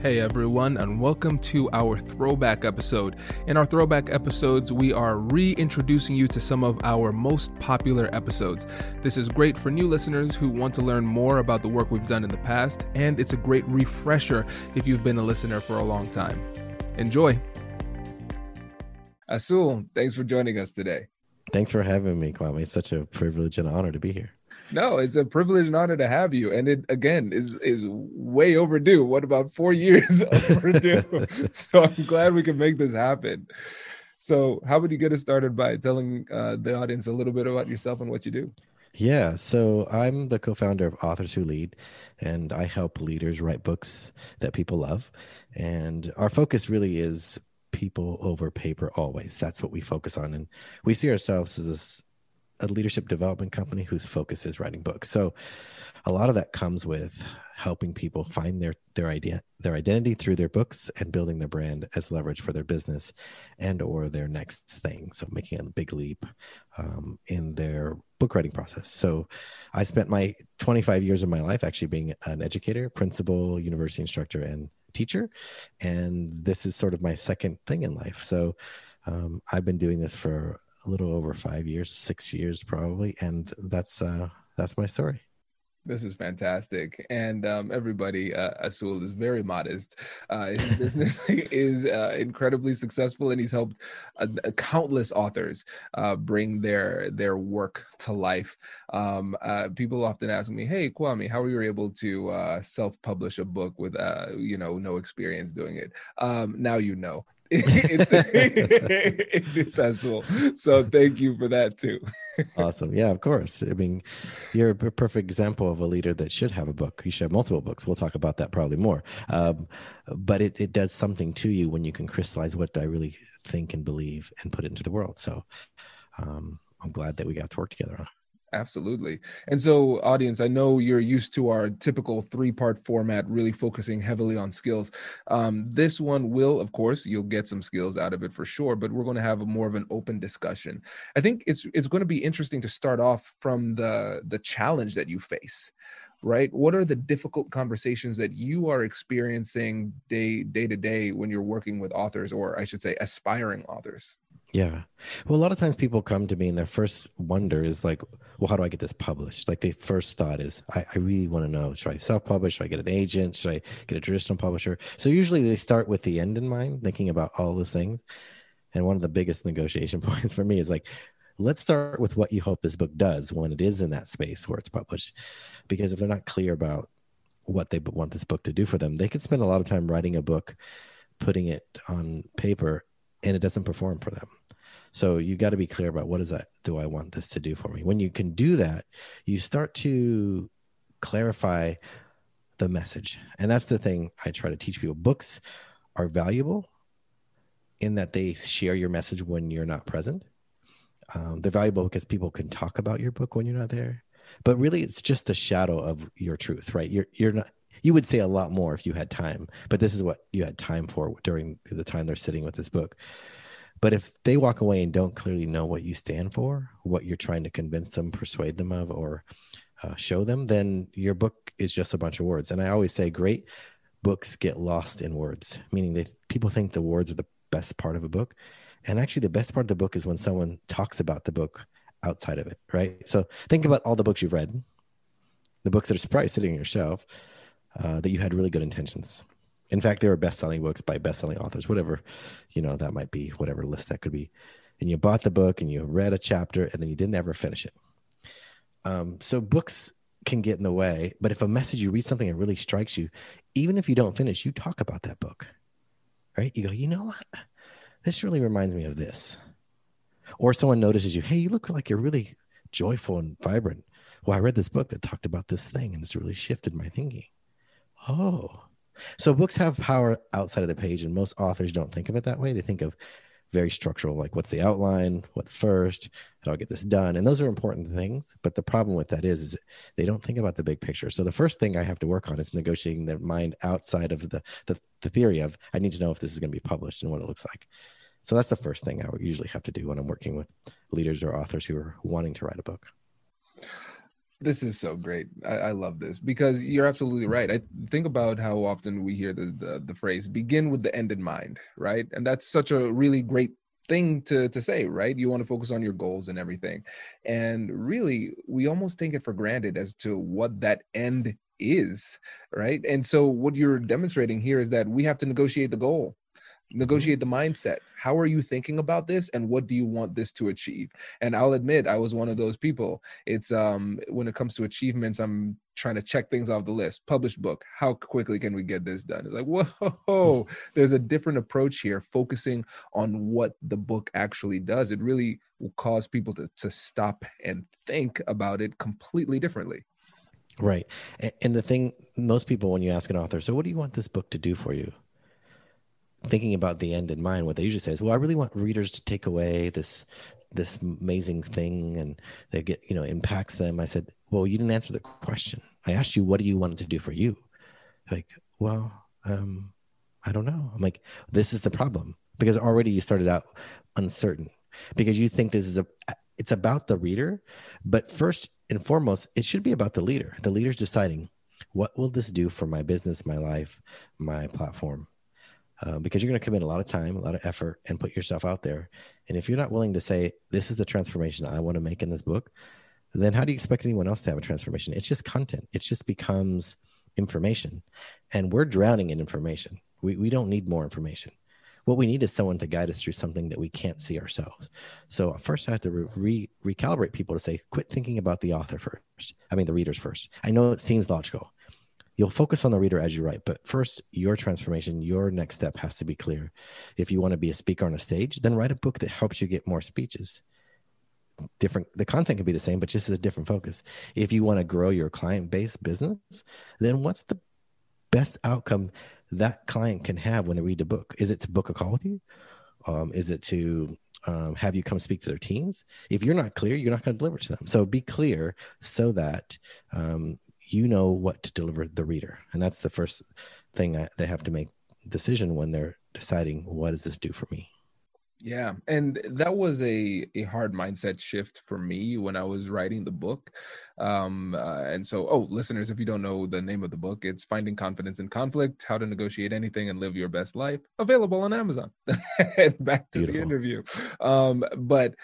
Hey everyone, and welcome to our throwback episode. In our throwback episodes, we are reintroducing you to some of our most popular episodes. This is great for new listeners who want to learn more about the work we've done in the past, and it's a great refresher if you've been a listener for a long time. Enjoy. Azul, thanks for joining us today. Thanks for having me, Kwame. It's such a privilege and honor to be here. No, it's a privilege and honor to have you. And it again is is way overdue. What about four years overdue? so I'm glad we can make this happen. So how would you get us started by telling uh, the audience a little bit about yourself and what you do? Yeah, so I'm the co-founder of Authors Who Lead, and I help leaders write books that people love. And our focus really is people over paper always. That's what we focus on, and we see ourselves as a leadership development company whose focus is writing books. So a lot of that comes with helping people find their their idea their identity through their books and building their brand as leverage for their business and or their next thing. So making a big leap um, in their book writing process. So i spent my 25 years of my life actually being an educator principal university instructor and teacher. And this is sort of my second thing in life. So um, i've been doing this for a little over five years, six years probably, and that's uh, that's my story. This is fantastic, and um, everybody, uh, Azul is very modest. Uh, his business is uh, incredibly successful, and he's helped uh, countless authors uh, bring their their work to life. Um, uh, people often ask me, "Hey, Kwame, how were you able to uh, self-publish a book with you know no experience doing it?" Um, now you know it's Azul. So thank you for that too. awesome. Yeah, of course. I mean, you're a perfect example of a leader that should have a book. You should have multiple books. We'll talk about that probably more. Um, but it, it does something to you when you can crystallize what I really think and believe and put it into the world. So um, I'm glad that we got to work together on Absolutely. And so, audience, I know you're used to our typical three part format, really focusing heavily on skills. Um, this one will, of course, you'll get some skills out of it for sure, but we're going to have a more of an open discussion. I think it's it's going to be interesting to start off from the the challenge that you face right what are the difficult conversations that you are experiencing day day to day when you're working with authors or i should say aspiring authors yeah. Well, a lot of times people come to me and their first wonder is like, well, how do I get this published? Like, the first thought is, I, I really want to know should I self publish? Should I get an agent? Should I get a traditional publisher? So, usually they start with the end in mind, thinking about all those things. And one of the biggest negotiation points for me is like, let's start with what you hope this book does when it is in that space where it's published. Because if they're not clear about what they want this book to do for them, they could spend a lot of time writing a book, putting it on paper, and it doesn't perform for them. So you got to be clear about what is that do I want this to do for me? When you can do that, you start to clarify the message. And that's the thing I try to teach people. Books are valuable in that they share your message when you're not present. Um, they're valuable because people can talk about your book when you're not there. But really, it's just the shadow of your truth, right? You're you're not. You would say a lot more if you had time, but this is what you had time for during the time they're sitting with this book. But if they walk away and don't clearly know what you stand for, what you're trying to convince them, persuade them of, or uh, show them, then your book is just a bunch of words. And I always say, great books get lost in words, meaning that people think the words are the best part of a book. And actually, the best part of the book is when someone talks about the book outside of it, right? So think about all the books you've read, the books that are probably sitting on your shelf uh, that you had really good intentions in fact, there are best-selling books by best-selling authors, whatever, you know, that might be whatever list that could be. And you bought the book and you read a chapter and then you didn't ever finish it. Um, so books can get in the way, but if a message you read something that really strikes you, even if you don't finish, you talk about that book, right? You go, you know what? This really reminds me of this. Or someone notices you, hey, you look like you're really joyful and vibrant. Well, I read this book that talked about this thing and it's really shifted my thinking. Oh, so books have power outside of the page, and most authors don't think of it that way. They think of very structural, like what's the outline, what's first, how do I get this done? And those are important things. But the problem with that is, is they don't think about the big picture. So the first thing I have to work on is negotiating their mind outside of the, the, the theory of I need to know if this is going to be published and what it looks like. So that's the first thing I usually have to do when I'm working with leaders or authors who are wanting to write a book. This is so great. I, I, love this because you're absolutely right. I think about how often we hear the, the, the phrase "begin with the end in mind," right? And that's such a really great thing to to say, right? You want to focus on your goals and everything, and really, we almost take it for granted as to what that end is, right? And so, what you're demonstrating here is that we have to negotiate the goal. Negotiate the mindset. How are you thinking about this and what do you want this to achieve? And i'll admit i was one of those people. It's um when it comes to achievements i'm trying to check things off the list. Published book how quickly can we get this done? It's like whoa there's a different approach here focusing on what the book actually does. It really will cause people to, to stop and think about it completely differently. Right. And the thing most people when you ask an author so what do you want this book to do for you thinking about the end in mind, what they usually say is, "Well, I really want readers to take away this this amazing thing, and they get you know impacts them." I said, "Well, you didn't answer the question. I asked you, what do you want it to do for you?" Like, well, um, I don't know. I'm like, this is the problem because already you started out uncertain because you think this is a it's about the reader, but first and foremost, it should be about the leader. The leader's deciding what will this do for my business, my life, my platform uh, because you're going to commit a lot of time, a lot of effort, and put yourself out there. And if you're not willing to say, This is the transformation I want to make in this book, then how do you expect anyone else to have a transformation? It's just content, it just becomes information. And we're drowning in information. We, we don't need more information. What we need is someone to guide us through something that we can't see ourselves. So, first, I have to re- recalibrate people to say, quit thinking about the author first. I mean, the readers first. I know it seems logical you'll focus on the reader as you write but first your transformation your next step has to be clear. If you want to be a speaker on a stage then write a book that helps you get more speeches. Different the content can be the same but just a different focus. If you want to grow your client base business then what's the best outcome that client can have when they read the book? Is it to book a call with you? Um, is it to um, have you come speak to their teams? If you're not clear you're not going to deliver to them. So be clear so that um, you know what to deliver the reader and that's the first thing I, they have to make decision when they're deciding what does this do for me yeah, and that was a a hard mindset shift for me when I was writing the book. Um, uh, and so, oh, listeners, if you don't know the name of the book, it's Finding Confidence in Conflict: How to Negotiate Anything and Live Your Best Life. Available on Amazon. Back to Beautiful. the interview. Um, but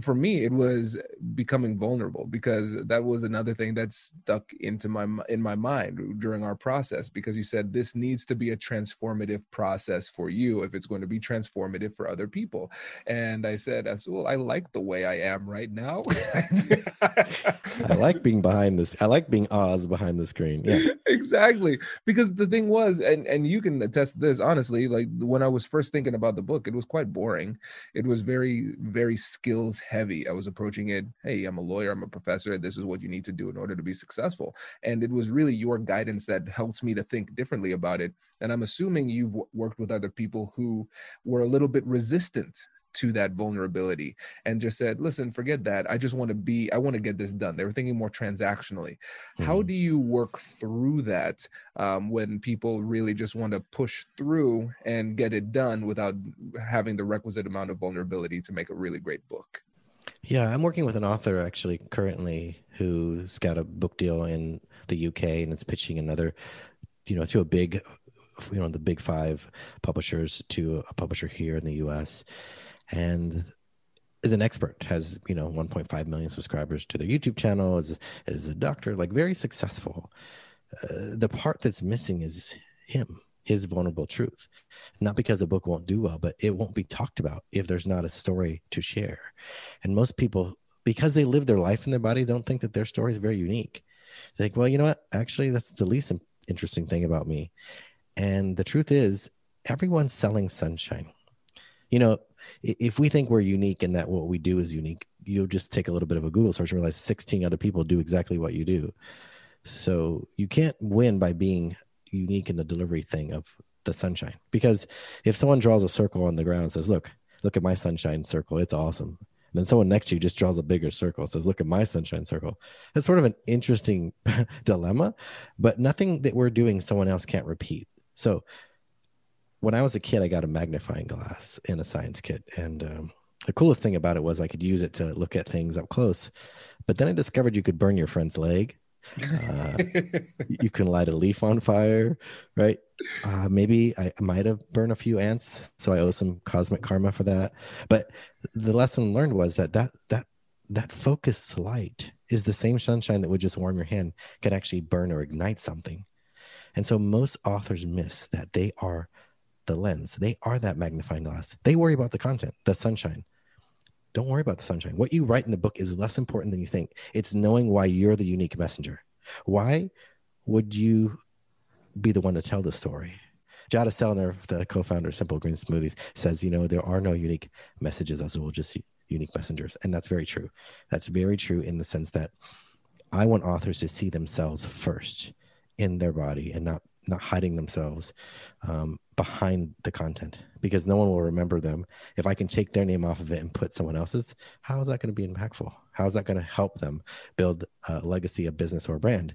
for me, it was becoming vulnerable because that was another thing that stuck into my in my mind during our process. Because you said this needs to be a transformative process for you if it's going to be transformative for other people. And I said, well, I like the way I am right now. I like being behind this. I like being Oz behind the screen. Yeah. Exactly. Because the thing was, and, and you can attest this honestly, like when I was first thinking about the book, it was quite boring. It was very, very skills heavy. I was approaching it, hey, I'm a lawyer, I'm a professor. This is what you need to do in order to be successful. And it was really your guidance that helped me to think differently about it. And I'm assuming you've worked with other people who were a little bit resistant to that vulnerability and just said listen forget that i just want to be i want to get this done they were thinking more transactionally mm-hmm. how do you work through that um, when people really just want to push through and get it done without having the requisite amount of vulnerability to make a really great book yeah i'm working with an author actually currently who's got a book deal in the uk and is pitching another you know to a big you know the big five publishers to a publisher here in the U.S. and is an expert has you know 1.5 million subscribers to their YouTube channel is is a doctor like very successful. Uh, the part that's missing is him his vulnerable truth. Not because the book won't do well but it won't be talked about if there's not a story to share. And most people because they live their life in their body don't think that their story is very unique. They think well you know what? Actually that's the least interesting thing about me. And the truth is, everyone's selling sunshine. You know, if we think we're unique and that what we do is unique, you'll just take a little bit of a Google search and realize 16 other people do exactly what you do. So you can't win by being unique in the delivery thing of the sunshine. Because if someone draws a circle on the ground and says, look, look at my sunshine circle. It's awesome. And then someone next to you just draws a bigger circle, says, look at my sunshine circle. It's sort of an interesting dilemma, but nothing that we're doing someone else can't repeat. So when I was a kid, I got a magnifying glass in a science kit. And um, the coolest thing about it was I could use it to look at things up close. But then I discovered you could burn your friend's leg. Uh, you can light a leaf on fire, right? Uh, maybe I might have burned a few ants, so I owe some cosmic karma for that. But the lesson learned was that that that that focused light is the same sunshine that would just warm your hand can actually burn or ignite something. And so most authors miss that they are the lens. They are that magnifying glass. They worry about the content, the sunshine. Don't worry about the sunshine. What you write in the book is less important than you think. It's knowing why you're the unique messenger. Why would you be the one to tell the story? Jadah Sellner, the co-founder of Simple Green Smoothies, says, you know, there are no unique messages as well, just unique messengers. And that's very true. That's very true in the sense that I want authors to see themselves first in their body and not not hiding themselves um, behind the content because no one will remember them. If I can take their name off of it and put someone else's, how is that going to be impactful? How is that going to help them build a legacy, a business, or a brand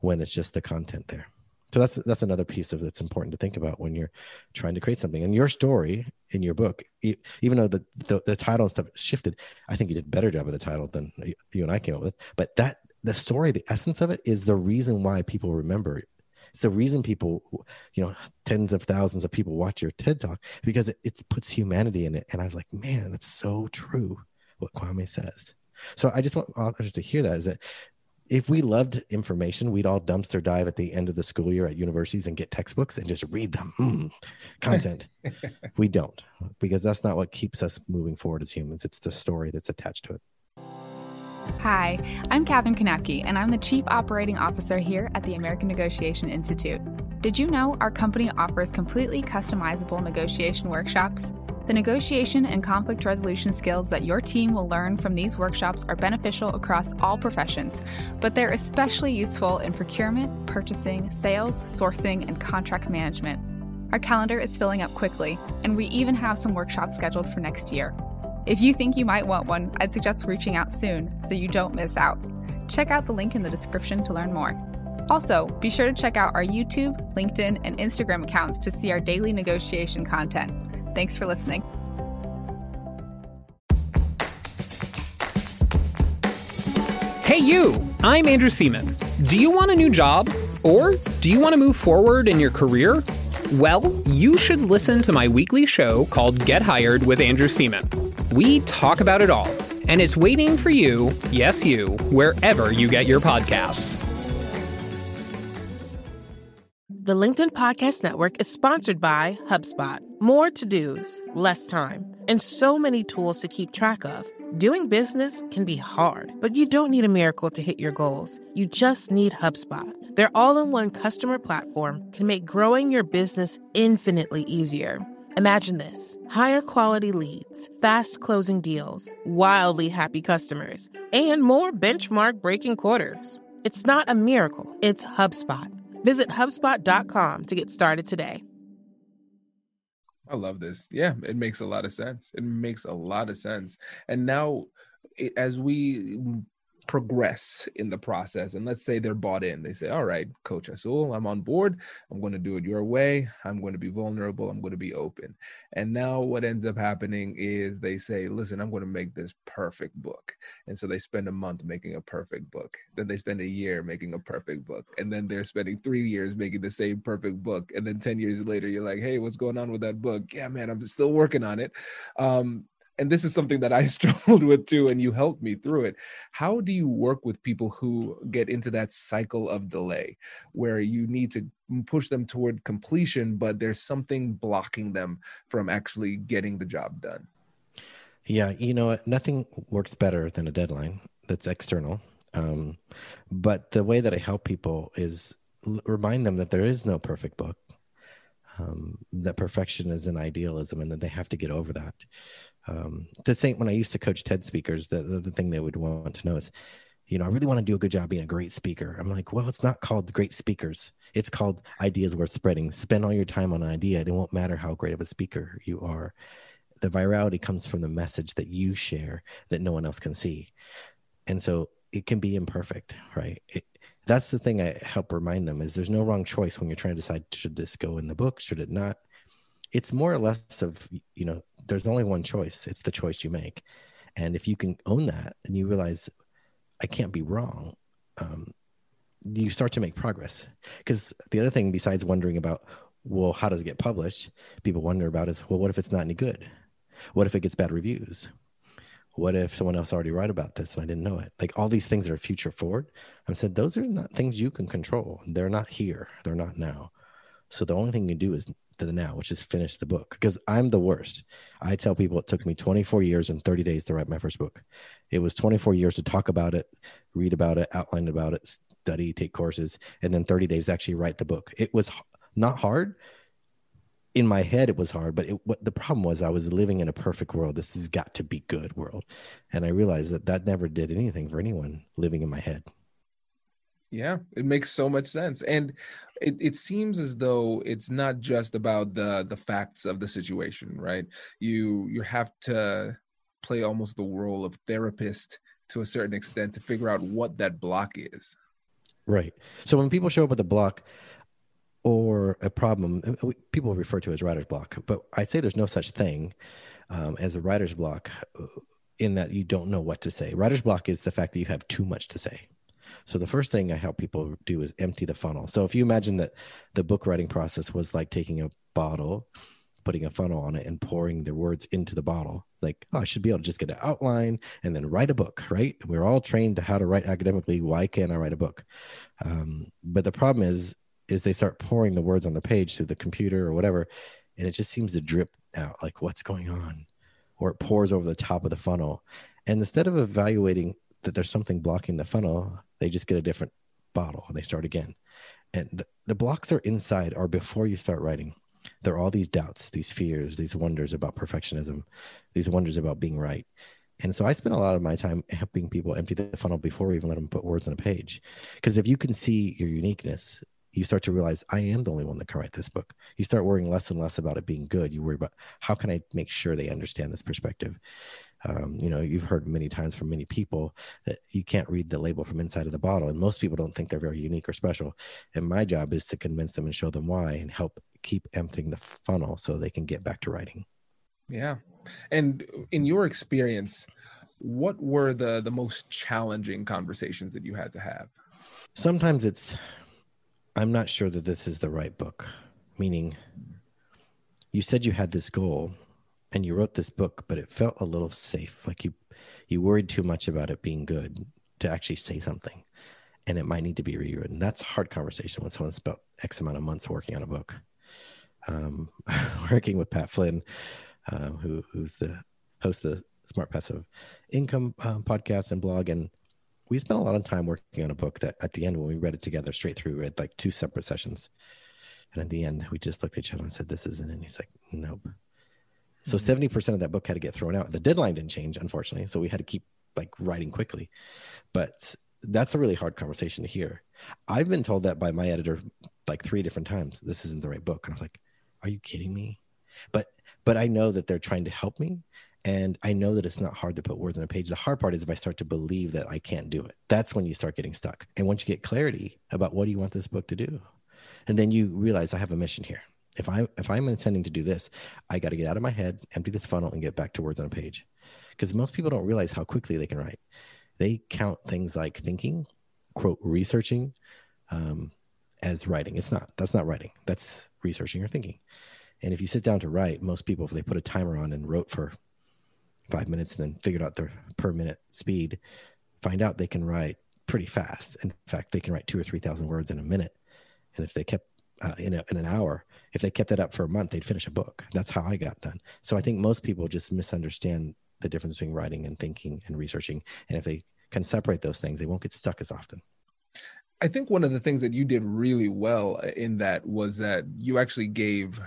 when it's just the content there? So that's that's another piece of that's important to think about when you're trying to create something. And your story in your book, even though the, the the title and stuff shifted, I think you did a better job of the title than you and I came up with. But that the story, the essence of it, is the reason why people remember it's the reason people, you know, tens of thousands of people watch your TED talk because it, it puts humanity in it. And I was like, man, that's so true what Kwame says. So I just want authors to hear that is that if we loved information, we'd all dumpster dive at the end of the school year at universities and get textbooks and just read them. Mm, content. we don't because that's not what keeps us moving forward as humans. It's the story that's attached to it. Hi, I'm Katherine Kanapke, and I'm the Chief Operating Officer here at the American Negotiation Institute. Did you know our company offers completely customizable negotiation workshops? The negotiation and conflict resolution skills that your team will learn from these workshops are beneficial across all professions, but they're especially useful in procurement, purchasing, sales, sourcing, and contract management. Our calendar is filling up quickly, and we even have some workshops scheduled for next year. If you think you might want one, I'd suggest reaching out soon so you don't miss out. Check out the link in the description to learn more. Also, be sure to check out our YouTube, LinkedIn, and Instagram accounts to see our daily negotiation content. Thanks for listening. Hey, you! I'm Andrew Seaman. Do you want a new job? Or do you want to move forward in your career? Well, you should listen to my weekly show called Get Hired with Andrew Seaman. We talk about it all, and it's waiting for you, yes, you, wherever you get your podcasts. The LinkedIn Podcast Network is sponsored by HubSpot. More to dos, less time, and so many tools to keep track of. Doing business can be hard, but you don't need a miracle to hit your goals. You just need HubSpot. Their all in one customer platform can make growing your business infinitely easier. Imagine this higher quality leads, fast closing deals, wildly happy customers, and more benchmark breaking quarters. It's not a miracle, it's HubSpot. Visit HubSpot.com to get started today. I love this. Yeah, it makes a lot of sense. It makes a lot of sense. And now, as we progress in the process and let's say they're bought in. They say all right coach Azul i'm on board. I'm going to do it your way. I'm going to be vulnerable. I'm going to be open. And now what ends up happening is they say listen i'm going to make this perfect book. And so they spend a month making a perfect book. Then they spend a year making a perfect book. And then they're spending three years making the same perfect book. And then 10 years later you're like hey what's going on with that book? Yeah man i'm still working on it. Um, and this is something that I struggled with too, and you helped me through it. How do you work with people who get into that cycle of delay where you need to push them toward completion, but there's something blocking them from actually getting the job done? Yeah, you know, nothing works better than a deadline that's external. Um, but the way that I help people is remind them that there is no perfect book. Um, that perfection is an idealism and that they have to get over that um, the same when I used to coach TED speakers, the, the, the thing they would want to know is, you know, I really want to do a good job being a great speaker. I'm like, well, it's not called great speakers. It's called ideas worth spreading. Spend all your time on an idea. It won't matter how great of a speaker you are. the virality comes from the message that you share that no one else can see and so it can be imperfect right it, that's the thing i help remind them is there's no wrong choice when you're trying to decide should this go in the book should it not? It's more or less of you know there's only one choice. It's the choice you make. And if you can own that and you realize i can't be wrong um, you start to make progress. Because the other thing besides wondering about well how does it get published? People wonder about is well what if it's not any good? What if it gets bad reviews what if someone else already wrote about this and i didn't know it? Like all these things are future forward. I said those are not things you can control. They're not here. They're not now. So the only thing you can do is to the now which is finish the book because i'm the worst. I tell people it took me 24 years and 30 days to write my first book. It was 24 years to talk about it read about it outline about it study take courses and then 30 days to actually write the book. It was not hard in my head it was hard but it, what the problem was i was living in a perfect world. This has got to be good world. And i realized that that never did anything for anyone living in my head. Yeah it makes so much sense. And it, it seems as though it's not just about the the facts of the situation right? You you have to play almost the role of therapist to a certain extent to figure out what that block is. Right. So when people show up with a block or a problem people refer to as writer's block but i say there's no such thing um, as a writer's block uh, in that you don't know what to say. Writer's block is the fact that you have too much to say. So the first thing i help people do is empty the funnel. So if you imagine that the book writing process was like taking a bottle putting a funnel on it and pouring the words into the bottle like oh, i should be able to just get an outline and then write a book right? We're all trained to how to write academically. Why can't i write a book? Um, but the problem is is they start pouring the words on the page through the computer or whatever, and it just seems to drip out like what's going on, or it pours over the top of the funnel. And instead of evaluating that there's something blocking the funnel, they just get a different bottle and they start again. And the, the blocks are inside or before you start writing. There are all these doubts, these fears, these wonders about perfectionism, these wonders about being right. And so I spend a lot of my time helping people empty the funnel before we even let them put words on a page. Because if you can see your uniqueness, you start to realize I am the only one that can write this book. You start worrying less and less about it being good. You worry about how can I make sure they understand this perspective. Um, you know, you've heard many times from many people that you can't read the label from inside of the bottle, and most people don't think they're very unique or special. And my job is to convince them and show them why, and help keep emptying the funnel so they can get back to writing. Yeah, and in your experience, what were the the most challenging conversations that you had to have? Sometimes it's I'm not sure that this is the right book. Meaning, you said you had this goal and you wrote this book, but it felt a little safe. Like you, you worried too much about it being good to actually say something, and it might need to be rewritten. That's a hard conversation when someone spent X amount of months working on a book. Um, working with Pat Flynn, uh, who who's the host of the Smart Passive Income uh, podcast and blog, and we spent a lot of time working on a book that at the end when we read it together straight through we had like two separate sessions. And at the end we just looked at each other and said this isn't it. And he's like nope. So mm-hmm. 70% of that book had to get thrown out. The deadline didn't change unfortunately so we had to keep like writing quickly. But that's a really hard conversation to hear. I've been told that by my editor like three different times this isn't the right book. And i was like are you kidding me? But but i know that they're trying to help me and I know that it's not hard to put words on a page. The hard part is if I start to believe that I can't do it. That's when you start getting stuck. And once you get clarity about what do you want this book to do, and then you realize I have a mission here. If I if I'm intending to do this, I got to get out of my head, empty this funnel, and get back to words on a page. Because most people don't realize how quickly they can write. They count things like thinking, quote, researching, um, as writing. It's not. That's not writing. That's researching or thinking. And if you sit down to write, most people, if they put a timer on and wrote for five minutes and then figured out their per minute speed, find out they can write pretty fast. In fact, they can write two or 3,000 words in a minute. And if they kept uh, in, a, in an hour, if they kept that up for a month, they'd finish a book. That's how I got done. So I think most people just misunderstand the difference between writing and thinking and researching. And if they can separate those things, they won't get stuck as often. I think one of the things that you did really well in that was that you actually gave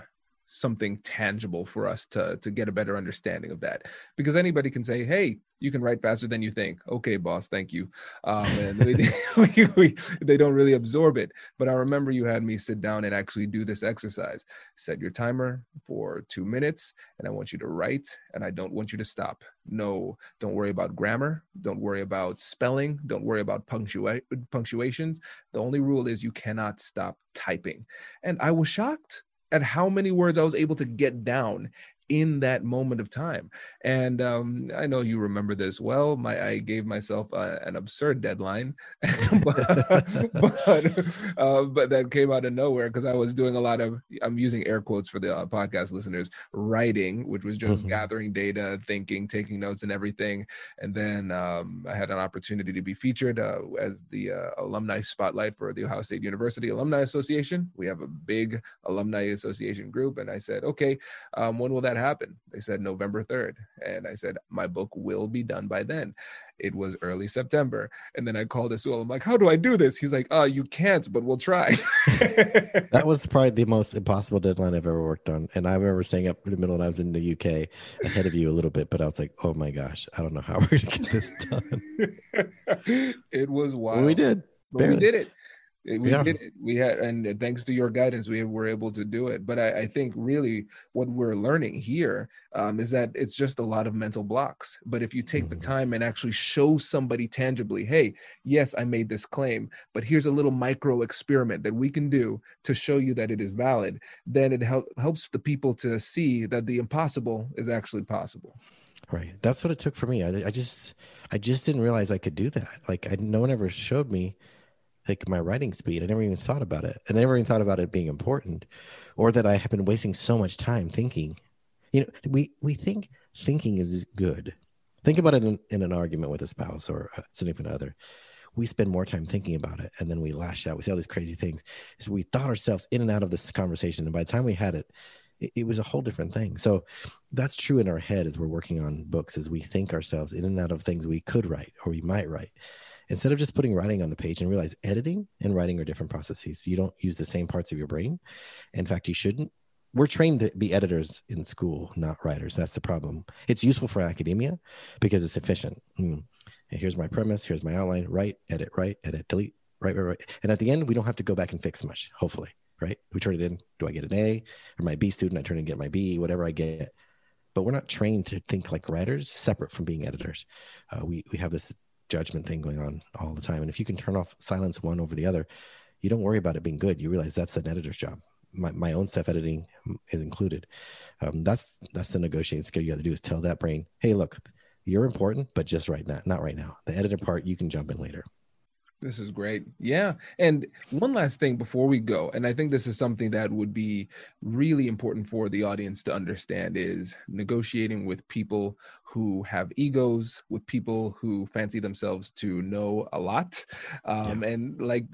something tangible for us to to get a better understanding of that. Because anybody can say hey you can write faster than you think. Okay boss thank you. Um, and we, we, they don't really absorb it. But i remember you had me sit down and actually do this exercise. Set your timer for two minutes and i want you to write and i don't want you to stop. No don't worry about grammar. Don't worry about spelling. Don't worry about punctua- punctuations. The only rule is you cannot stop typing. And i was shocked at how many words I was able to get down in that moment of time. And um, I know you remember this well. My I gave myself a, an absurd deadline, but but, uh, but, that came out of nowhere because I was doing a lot of I'm using air quotes for the uh, podcast listeners writing, which was just mm-hmm. gathering data, thinking, taking notes, and everything. And then um, I had an opportunity to be featured uh, as the uh, alumni spotlight for the Ohio State University Alumni Association. We have a big alumni association group, and I said, okay, um, when will that that happen? They said November 3rd. And I said, my book will be done by then. It was early September. And then I called Azul. I'm like, how do I do this? He's like, oh, you can't, but we'll try. that was probably the most impossible deadline I've ever worked on. And I remember staying up in the middle and I was in the UK ahead of you a little bit, but I was like, oh my gosh, I don't know how we're going to get this done. it was wild. Well, we did. But we did it we yeah. did it. We had and thanks to your guidance we were able to do it. But i, I think really what we're learning here um, is that it's just a lot of mental blocks. But if you take mm-hmm. the time and actually show somebody tangibly hey yes i made this claim but here's a little micro experiment that we can do to show you that it is valid then it help, helps the people to see that the impossible is actually possible. Right. That's what it took for me. I, I just i just didn't realize i could do that. Like I, no one ever showed me like my writing speed. I never even thought about it. I never even thought about it being important, or that I have been wasting so much time thinking. You know, we we think thinking is good. Think about it in, in an argument with a spouse or a significant other. We spend more time thinking about it, and then we lash out. We say all these crazy things. So we thought ourselves in and out of this conversation, and by the time we had it, it, it was a whole different thing. So that's true in our head as we're working on books. As we think ourselves in and out of things we could write or we might write instead of just putting writing on the page and realize editing and writing are different processes. You don't use the same parts of your brain. In fact, you shouldn't. We're trained to be editors in school, not writers. That's the problem. It's useful for academia because it's efficient. Hmm. Here's my premise. Here's my outline. Write, edit, write, edit, delete. Right, right, right. And at the end, we don't have to go back and fix much. Hopefully, right? We turn it in. Do I get an A? Or my B student, I turn and get my B. Whatever I get but we're not trained to think like writers separate from being editors uh, we, we have this judgment thing going on all the time. And if you can turn off silence one over the other, you don't worry about it being good. You realize that's an editor's job. My, my own stuff editing is included. Um, that's that's the negotiating skill you have to do is tell that brain, hey, look, you're important, but just right now, not right now. The editor part you can jump in later. This is great. Yeah. And one last thing before we go, and I think this is something that would be really important for the audience to understand is negotiating with people who have egos, with people who fancy themselves to know a lot, um, yeah. and like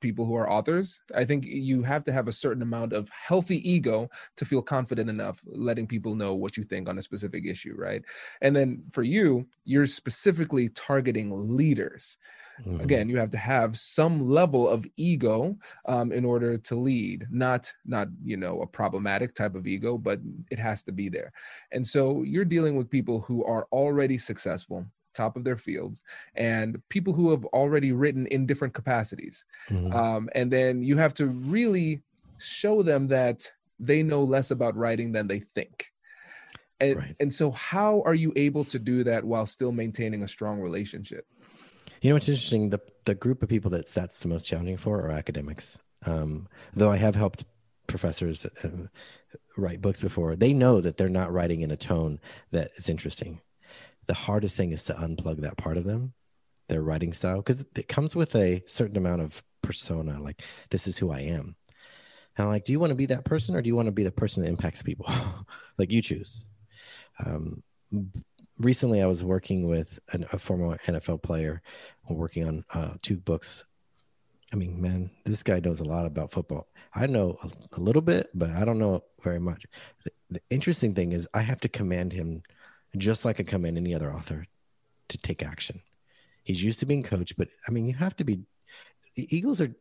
people who are authors. I think you have to have a certain amount of healthy ego to feel confident enough letting people know what you think on a specific issue, right? And then for you, you're specifically targeting leaders. Mm-hmm. Again, you have to have some level of ego um, in order to lead. Not not you know a problematic type of ego, but it has to be there. And so you're dealing with people who are already successful, top of their fields and people who have already written in different capacities mm-hmm. um, and then you have to really show them that they know less about writing than they think and, right. and so how are you able to do that while still maintaining a strong relationship you know what's interesting? The the group of people that's that's the most challenging for are academics. Um, though I have helped professors uh, write books before, they know that they're not writing in a tone that is interesting. The hardest thing is to unplug that part of them, their writing style, because it comes with a certain amount of persona. Like this is who I am. And I'm like, do you want to be that person or do you want to be the person that impacts people? like you choose. Um, recently I was working with an, a former NFL player, working on uh, two books. I mean, man, this guy knows a lot about football. I know a, a little bit, but I don't know very much. The, the, interesting thing is, I have to command him, just like I command any other author, to take action. He's used to being coached, but I mean, you have to be. The egos are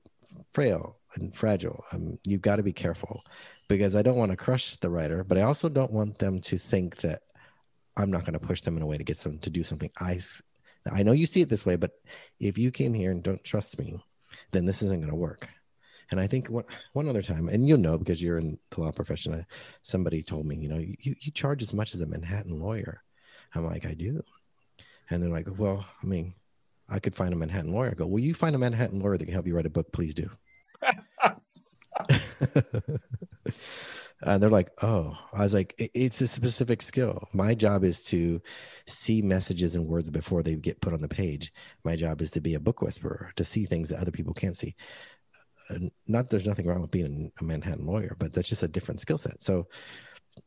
frail and fragile. Um, you've got to be careful because I don't want to crush the writer, but I also don't want them to think that I'm not going to push them in a way to get them to do something. I, I know you see it this way, but if you came here and don't trust me, then this isn't going to work. And I think one, one other time, and you'll know because you're in the law profession, uh, somebody told me, you know, you, you charge as much as a Manhattan lawyer. I'm like, I do. And they're like, well, I mean, I could find a Manhattan lawyer. I go, well, you find a Manhattan lawyer that can help you write a book, please do. and they're like, oh, I was like, it's a specific skill. My job is to see messages and words before they get put on the page. My job is to be a book whisperer, to see things that other people can't see. Uh, not there's nothing wrong with being a Manhattan lawyer, but that's just a different skill set. So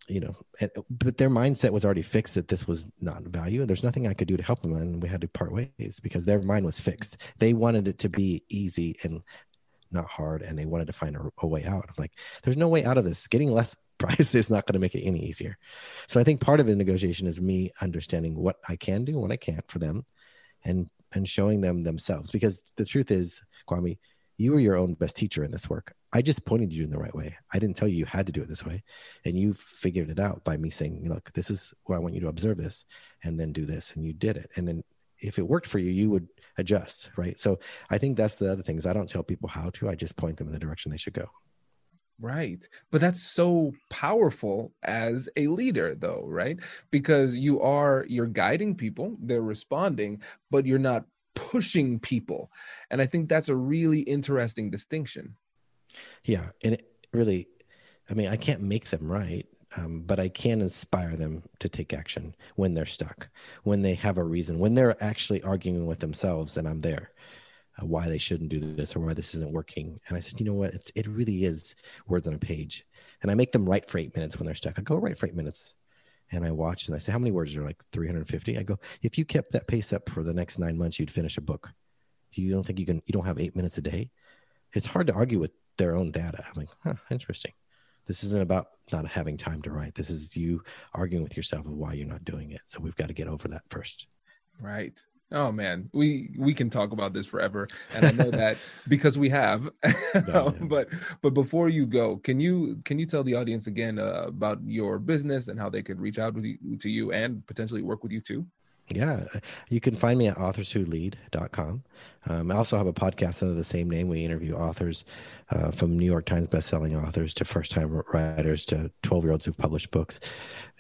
you know, and, but their mindset was already fixed that this was not value. And there's nothing I could do to help them, and we had to part ways because their mind was fixed. They wanted it to be easy and not hard, and they wanted to find a, a way out. I'm like, there's no way out of this. Getting less price is not going to make it any easier. So I think part of the negotiation is me understanding what I can do what I can't for them, and and showing them themselves. Because the truth is, Kwame, you were your own best teacher in this work. I just pointed you in the right way. I didn't tell you you had to do it this way. And you figured it out by me saying, look, this is where I want you to observe this and then do this. And you did it. And then if it worked for you, you would adjust. Right. So I think that's the other thing is I don't tell people how to, I just point them in the direction they should go. Right. But that's so powerful as a leader though, right? Because you are you're guiding people, they're responding, but you're not pushing people. And I think that's a really interesting distinction. Yeah. And it really, I mean, I can't make them right. Um, but I can inspire them to take action when they're stuck, when they have a reason, when they're actually arguing with themselves, and I'm there, uh, why they shouldn't do this or why this isn't working. And I said, you know what? It's, it really is words on a page. And I make them write for eight minutes when they're stuck. I go write for eight minutes and I watch and I say, How many words are like 350? I go, If you kept that pace up for the next nine months, you'd finish a book. You don't think you can, you don't have eight minutes a day? It's hard to argue with their own data. I'm like, Huh, interesting. This isn't about not having time to write. This is you arguing with yourself of why you're not doing it. So we've got to get over that first. Right. Oh man, we we can talk about this forever, and I know that because we have. no, but but before you go, can you can you tell the audience again uh, about your business and how they could reach out with you, to you and potentially work with you too? Yeah, you can find me at authorswholead.com. Um, I also have a podcast under the same name. We interview authors uh, from New York Times bestselling authors to first time writers to 12 year olds who publish books,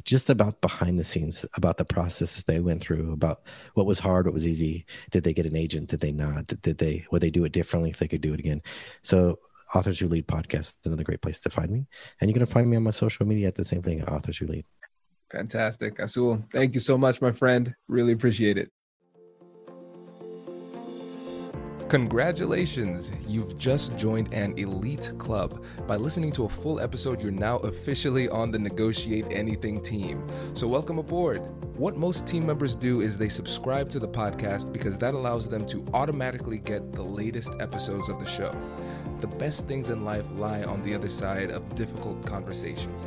just about behind the scenes, about the processes they went through, about what was hard, what was easy. Did they get an agent? Did they not? Did they, would they do it differently if they could do it again? So, Authors Who Lead podcast is another great place to find me. And you can find me on my social media at the same thing, Authors Who Lead. Fantastic. Azul, thank you so much, my friend. Really appreciate it. Congratulations! You've just joined an elite club. By listening to a full episode, you're now officially on the Negotiate Anything team. So, welcome aboard. What most team members do is they subscribe to the podcast because that allows them to automatically get the latest episodes of the show. The best things in life lie on the other side of difficult conversations.